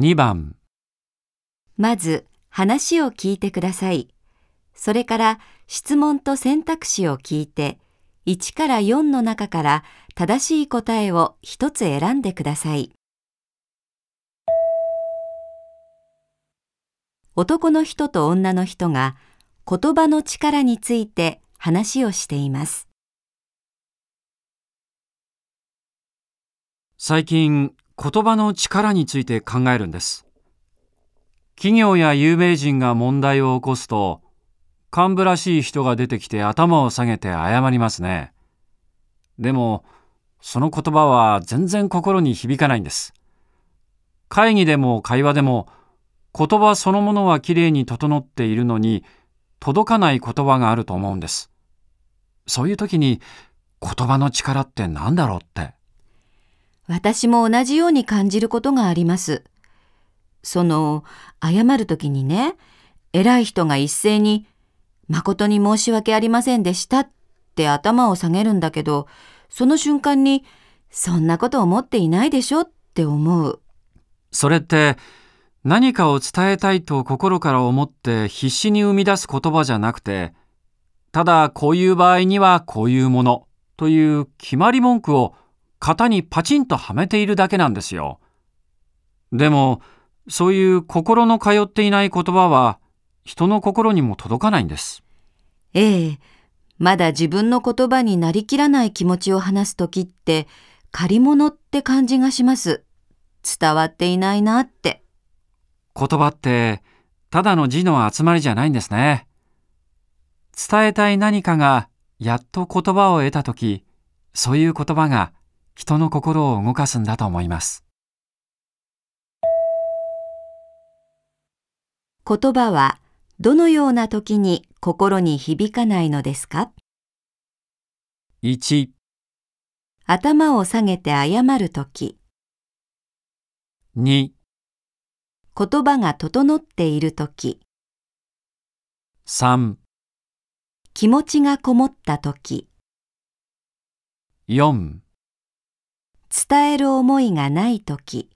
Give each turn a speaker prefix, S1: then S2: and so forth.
S1: 2番
S2: まず話を聞いてください。それから質問と選択肢を聞いて、1から4の中から正しい答えを一つ選んでください。男の人と女の人が言葉の力について話をしています。
S1: 最近言葉の力について考えるんです。企業や有名人が問題を起こすと、幹部らしい人が出てきて頭を下げて謝りますね。でも、その言葉は全然心に響かないんです。会議でも会話でも、言葉そのものはきれいに整っているのに、届かない言葉があると思うんです。そういう時に、言葉の力って何だろうって。
S2: 私も同じように感じることがあります。その、謝るときにね、偉い人が一斉に、誠に申し訳ありませんでしたって頭を下げるんだけど、その瞬間に、そんなこと思っていないでしょって思う。
S1: それって何かを伝えたいと心から思って必死に生み出す言葉じゃなくて、ただこういう場合にはこういうものという決まり文句を型にパチンとはめているだけなんですよ。でも、そういう心の通っていない言葉は人の心にも届かないんです。
S2: ええ、まだ自分の言葉になりきらない気持ちを話すときって、借り物って感じがします。伝わっていないなって。
S1: 言葉ってただの字の集まりじゃないんですね。伝えたい何かがやっと言葉を得たとき、そういう言葉が人の心を動かすんだと思います。
S2: 言葉はどのような時に心に響かないのですか
S1: ？1、
S2: 頭を下げて謝るとき、
S1: 2、
S2: 言葉が整っているとき、
S1: 3、
S2: 気持ちがこもったとき、
S1: 4
S2: 伝える思いがないとき、